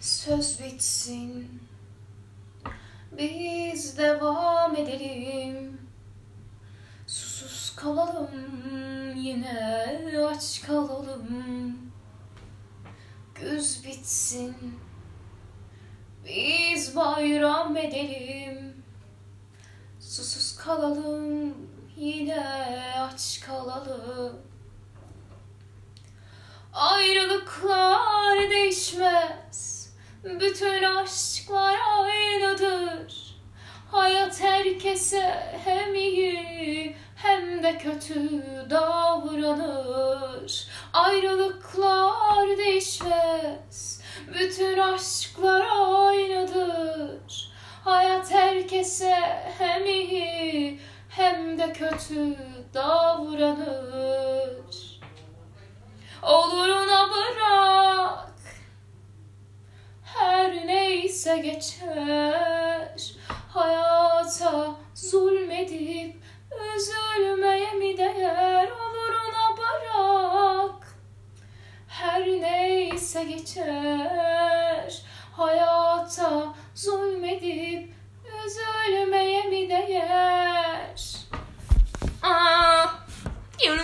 söz bitsin. Biz devam edelim. Susuz kalalım. Yine aç kalalım. Güz bitsin. Biz bayram edelim. Susuz kalalım. Yine aç kalalım. Ayrılıklar değişmez Bütün aşklar aynıdır. Hayat herkese hem iyi hem de kötü davranır. Ayrılıklar değişmez. Bütün aşklar aynıdır. Hayat herkese hem iyi hem de kötü davranır geçse geçer. Hayata zulmedip üzülmeye mi değer? Oluruna bırak. Her neyse geçer. Hayata zulmedip